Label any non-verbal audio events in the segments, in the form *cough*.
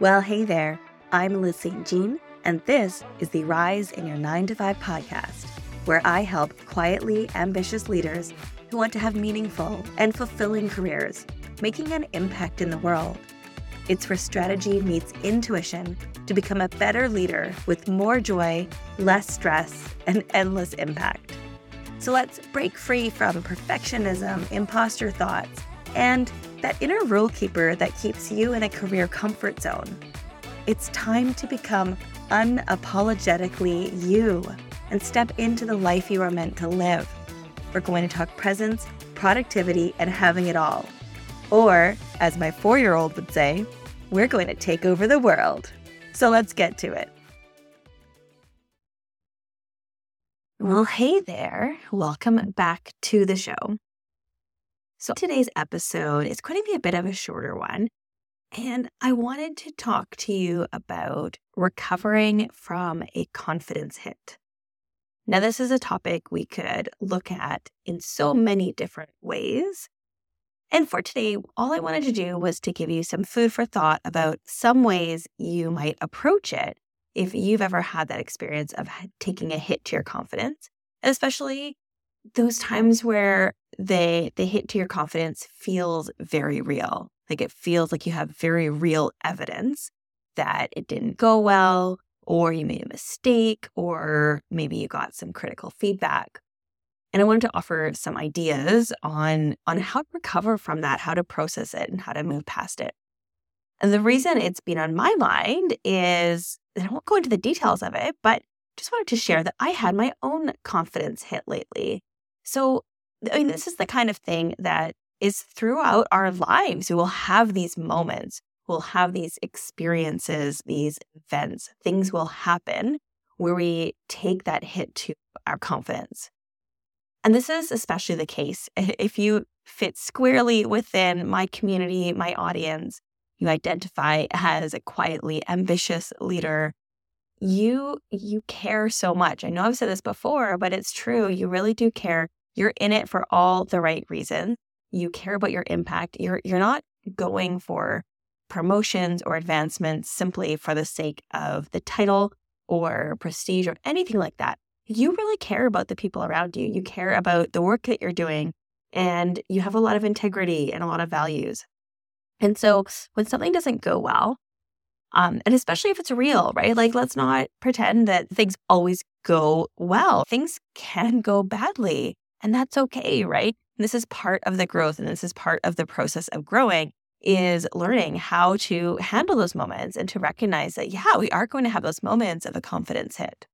Well, hey there. I'm Liz St. Jean, and this is the Rise in Your 9 to 5 podcast, where I help quietly ambitious leaders who want to have meaningful and fulfilling careers, making an impact in the world. It's where strategy meets intuition to become a better leader with more joy, less stress, and endless impact. So let's break free from perfectionism, imposter thoughts, and that inner rule keeper that keeps you in a career comfort zone. It's time to become unapologetically you and step into the life you are meant to live. We're going to talk presence, productivity, and having it all. Or, as my four year old would say, we're going to take over the world. So let's get to it. Well, hey there. Welcome back to the show. So, today's episode is going to be a bit of a shorter one. And I wanted to talk to you about recovering from a confidence hit. Now, this is a topic we could look at in so many different ways. And for today, all I wanted to do was to give you some food for thought about some ways you might approach it if you've ever had that experience of taking a hit to your confidence, and especially those times where they the hit to your confidence feels very real. Like it feels like you have very real evidence that it didn't go well, or you made a mistake, or maybe you got some critical feedback. And I wanted to offer some ideas on, on how to recover from that, how to process it, and how to move past it. And the reason it's been on my mind is, I won't go into the details of it, but just wanted to share that I had my own confidence hit lately. So, I mean, this is the kind of thing that is throughout our lives. We will have these moments, we'll have these experiences, these events, things will happen where we take that hit to our confidence. And this is especially the case if you fit squarely within my community, my audience, you identify as a quietly ambitious leader, you you care so much. I know I've said this before, but it's true. You really do care. You're in it for all the right reasons. You care about your impact. You're you're not going for promotions or advancements simply for the sake of the title or prestige or anything like that. You really care about the people around you. You care about the work that you're doing and you have a lot of integrity and a lot of values. And so when something doesn't go well, um, and especially if it's real, right? Like, let's not pretend that things always go well. Things can go badly, and that's okay, right? And this is part of the growth, and this is part of the process of growing is learning how to handle those moments and to recognize that, yeah, we are going to have those moments of a confidence hit.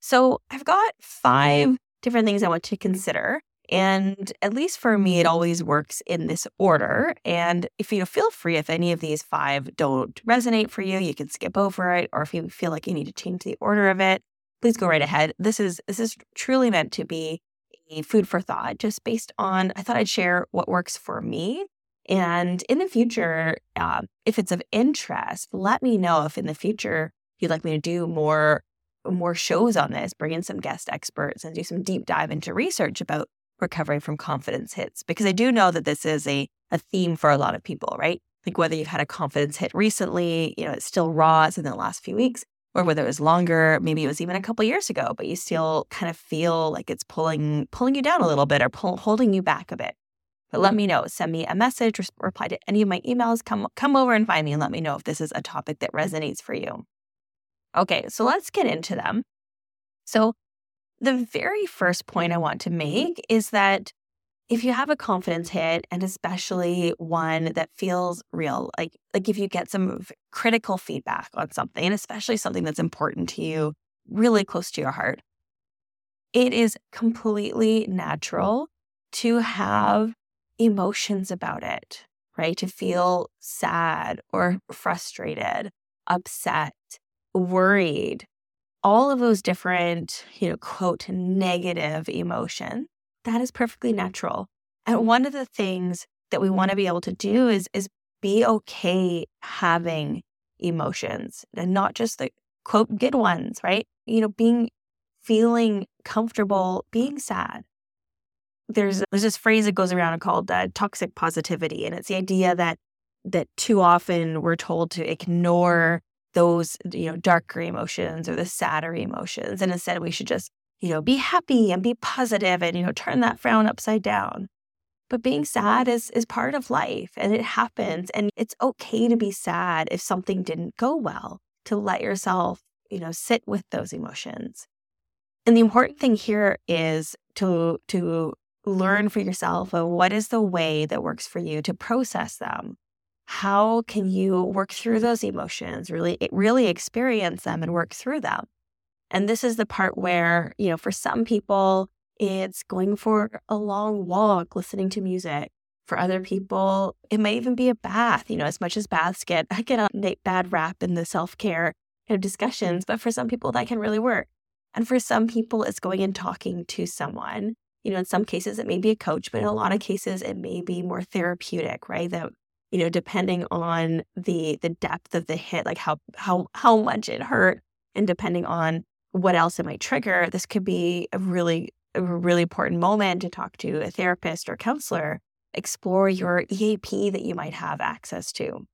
So I've got five different things I want to mm-hmm. consider and at least for me, it always works in this order. And if you feel free, if any of these five don't resonate for you, you can skip over it. Or if you feel like you need to change the order of it, please go right ahead. This is this is truly meant to be food for thought, just based on. I thought I'd share what works for me. And in the future, uh, if it's of interest, let me know if in the future you'd like me to do more more shows on this, bring in some guest experts and do some deep dive into research about recovering from confidence hits because I do know that this is a, a theme for a lot of people, right? Like whether you've had a confidence hit recently, you know, it's still raw, it's in the last few weeks, or whether it was longer, maybe it was even a couple years ago, but you still kind of feel like it's pulling pulling you down a little bit or pull, holding you back a bit. But let me know. Send me a message, reply to any of my emails. Come come over and find me and let me know if this is a topic that resonates for you. Okay, so let's get into them. So the very first point I want to make is that if you have a confidence hit and especially one that feels real like like if you get some critical feedback on something and especially something that's important to you really close to your heart it is completely natural to have emotions about it right? To feel sad or frustrated upset worried all of those different, you know, quote, negative emotion, that is perfectly natural. And one of the things that we want to be able to do is, is be okay having emotions and not just the quote good ones, right? You know, being feeling comfortable being sad. There's there's this phrase that goes around called uh, toxic positivity, and it's the idea that that too often we're told to ignore those, you know, darker emotions or the sadder emotions. And instead we should just, you know, be happy and be positive and, you know, turn that frown upside down. But being sad is is part of life and it happens. And it's okay to be sad if something didn't go well, to let yourself, you know, sit with those emotions. And the important thing here is to to learn for yourself of what is the way that works for you to process them. How can you work through those emotions, really really experience them and work through them? And this is the part where, you know, for some people it's going for a long walk, listening to music. For other mm-hmm. people, it might even be a bath, you know, as much as baths get *laughs* get a bad rap in the self-care you know, discussions, mm-hmm. but for some people that can really work. And for some people, it's going and talking to someone. You know, in some cases, it may be a coach, but in a lot of cases, it may be more therapeutic, right? That you know, depending on the the depth of the hit, like how how how much it hurt, and depending on what else it might trigger, this could be a really a really important moment to talk to a therapist or counselor. Explore your EAP that you might have access to.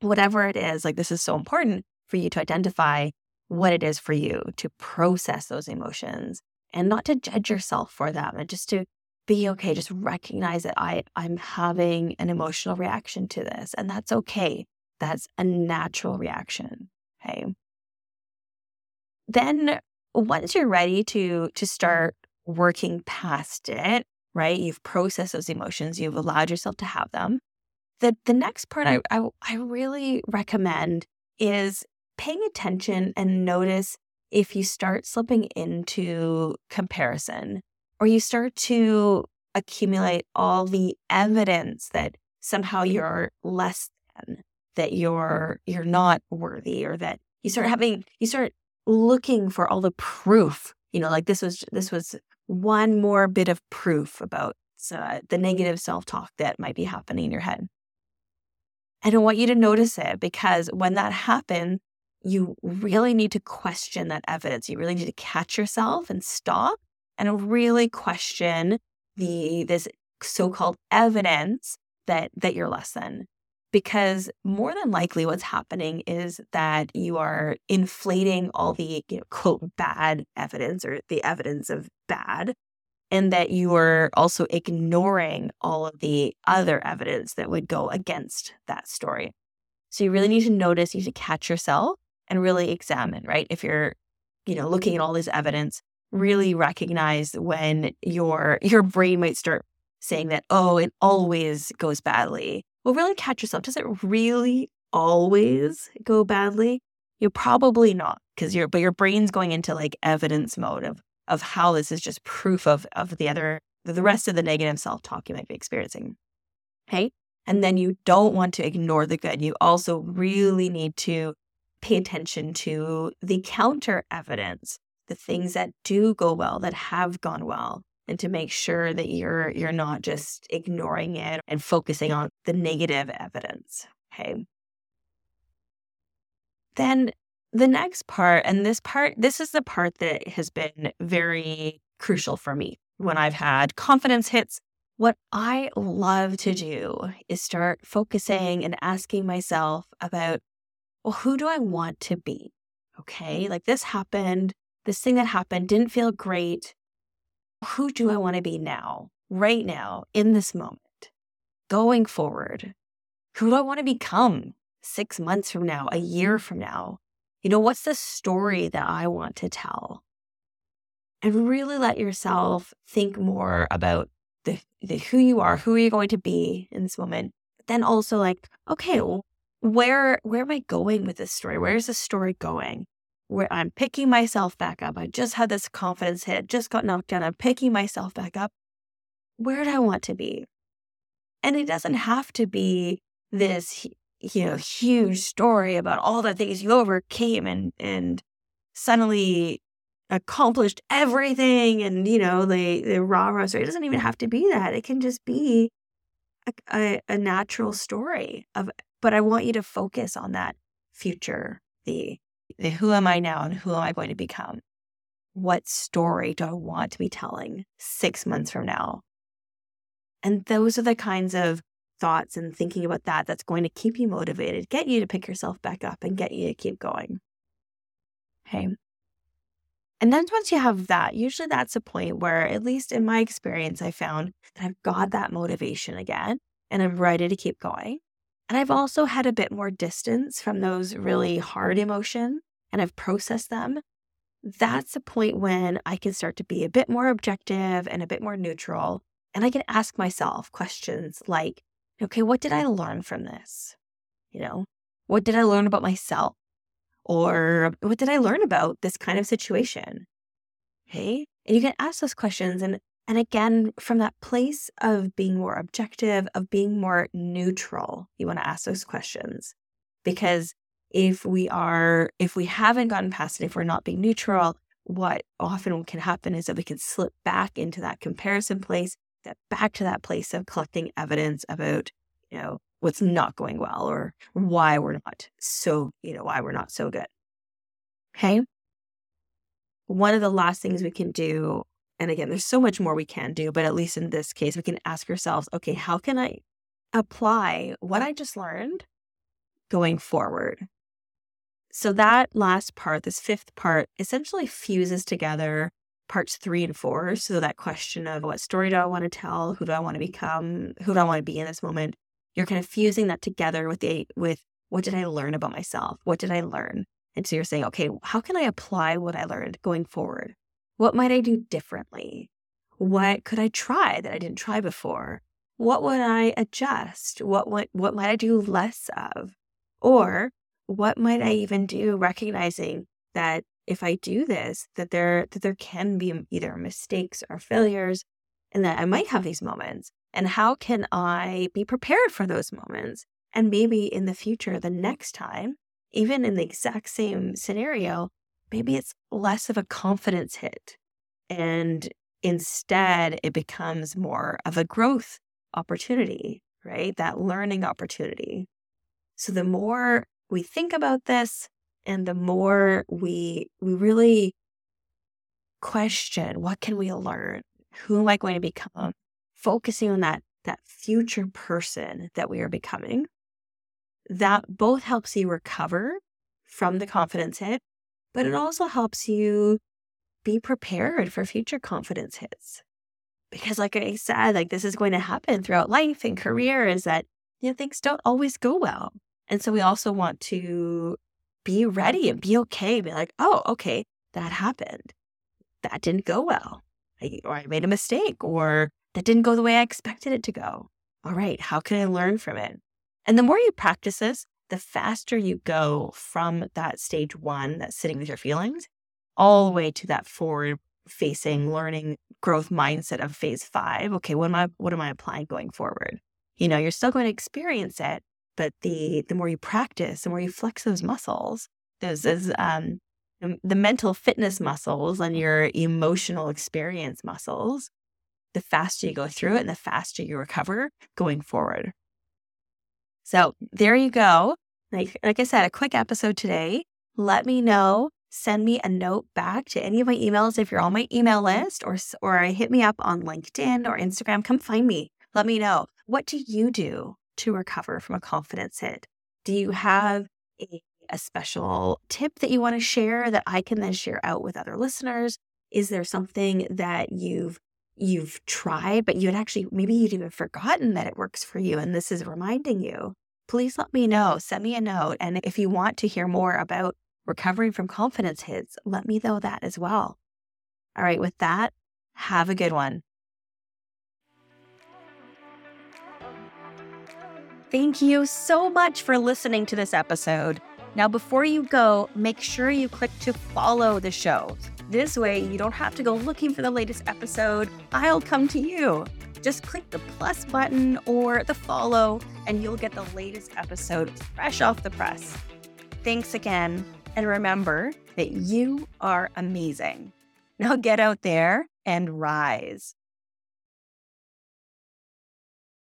Whatever it is, like this is so important for you to identify what it is for you to process those emotions and not to judge yourself for them and just to be okay just recognize that i i'm having an emotional reaction to this and that's okay that's a natural reaction okay then once you're ready to to mm-hmm. start working past it right you've processed those emotions you've allowed yourself to have them the the next part i i, I really recommend is paying attention and notice if you start slipping into comparison or you start to accumulate all the evidence that somehow you're less than that you're you're not worthy or that you start having you start looking for all the proof you know like this was this was one more bit of proof about uh, the negative self-talk that might be happening in your head i don't want you to notice it because when that happens you really need to question that evidence. You really need to catch yourself and stop and really question the this so-called evidence that that you're less than because more than likely what's happening is that you are inflating all the you know, quote bad evidence or the evidence of bad and that you are also ignoring all of the other evidence that would go against that story so you really need to notice you need to catch yourself and really examine, right? If you're, you know, looking at all this evidence, really recognize when your your brain might start saying that, oh, it always goes badly. Well, really catch yourself. Does it really always go badly? You probably not, because your but your brain's going into like evidence mode of of how this is just proof of of the other the rest of the negative self-talk you might be experiencing. Okay. And then you don't want to ignore the good. You also really need to pay attention to the counter evidence, the things that do go well, that have gone well, and to make sure that you're you're not just ignoring it and focusing on the negative evidence. Okay. Then the next part, and this part, this is the part that has been very crucial for me when I've had confidence hits. What I love to do is start focusing and asking myself about well, who do I want to be? Okay, like this happened, this thing that happened didn't feel great. Who do I want to be now, right now, in this moment, going forward? Who do I want to become six months from now, a year from now? You know, what's the story that I want to tell? And really let yourself think more about the, the who you are, who are you going to be in this moment. But then also like, okay, well, where where am I going with this story? Where is this story going? Where I'm picking myself back up. I just had this confidence hit, just got knocked down. I'm picking myself back up. Where do I want to be? And it doesn't have to be this you know huge story about all the things you overcame and and suddenly accomplished everything and you know the the rah rah story. It doesn't even have to be that. It can just be a, a, a natural story of but I want you to focus on that future, the, the who am I now and who am I going to become? What story do I want to be telling six months from now? And those are the kinds of thoughts and thinking about that that's going to keep you motivated, get you to pick yourself back up and get you to keep going. Okay. And then once you have that, usually that's a point where, at least in my experience, I found that I've got that motivation again and I'm ready to keep going. And I've also had a bit more distance from those really hard emotions and I've processed them. Mm-hmm. That's a point when I can start to be a bit more objective and a bit more neutral. And I can ask myself questions like, okay, what did I learn from this? You know, what did I learn about myself? Or what did I learn about this kind of situation? Okay. And you can ask those questions. And, and again, from that place of being more objective, of being more neutral, you want to ask those questions. Because if we are, if we haven't gotten past it, if we're not being neutral, what often can happen is that we can slip back into that comparison place, that back to that place of collecting evidence about, you know, what's not going well or why we're not so, you know, why we're not so good. Okay. One of the last things we can do, and again, there's so much more we can do, but at least in this case, we can ask ourselves, okay, how can I apply what I just learned going forward? So that last part, this fifth part, essentially fuses together parts three and four. So that question of what story do I want to tell? Who do I want to become? Who do I want to be in this moment? you're kind of fusing that together with the with what did I learn about myself? What did I learn? And so you're saying, okay, how can I apply what I learned going forward? What might I do differently? What could I try that I didn't try before? What would I adjust? What what what might I do less of? Or what might I even do recognizing that if I do this, that there that there can be either mistakes or failures and that I might have these moments and how can I be prepared for those moments? And maybe in the future, the next time, even in the exact same scenario, maybe it's less of a confidence hit. And instead, it becomes more of a growth opportunity, right? That learning opportunity. So the more we think about this and the more we we really question what can we learn who am i going to become focusing on that that future person that we are becoming that both helps you recover from the confidence hit but it also helps you be prepared for future confidence hits because like i said like this is going to happen throughout life and career is that you know things don't always go well and so we also want to be ready and be okay be like oh okay that happened that didn't go well I, or i made a mistake or that didn't go the way I expected it to go. All right, how can I learn from it? And the more you practice this, the faster you go from that stage one, that sitting with your feelings, all the way to that forward facing learning growth mindset of phase five. Okay, what am I what am I applying going forward? You know, you're still going to experience it, but the the more you practice, the more you flex those muscles, those, those um the mental fitness muscles and your emotional experience muscles, the faster you go through it and the faster you recover going forward. So there you go. Like, *laughs* like I said, a quick episode today. Let me know. Send me a note back to any of my emails if you're on my email list or, or hit me up on LinkedIn or Instagram. Come find me. Let me know. What do you do to recover from a confidence hit? Do you have a, a special tip that you want to share that I can then share out with other listeners? Is there something that you've you've tried, but you had actually, maybe you'd even forgotten that it works for you and this is reminding you, please let me know. Send me a note. And if you want to hear more about recovering from confidence hits, let me know that as well. All right, with that, have a good one. Thank you so much for listening to this episode. Now, before you go, make sure you click to follow the show this way, you don't have to go looking for the latest episode. I'll come to you. Just click the plus button or the follow, and you'll get the latest episode fresh off the press. Thanks again. And remember that you are amazing. Now get out there and rise.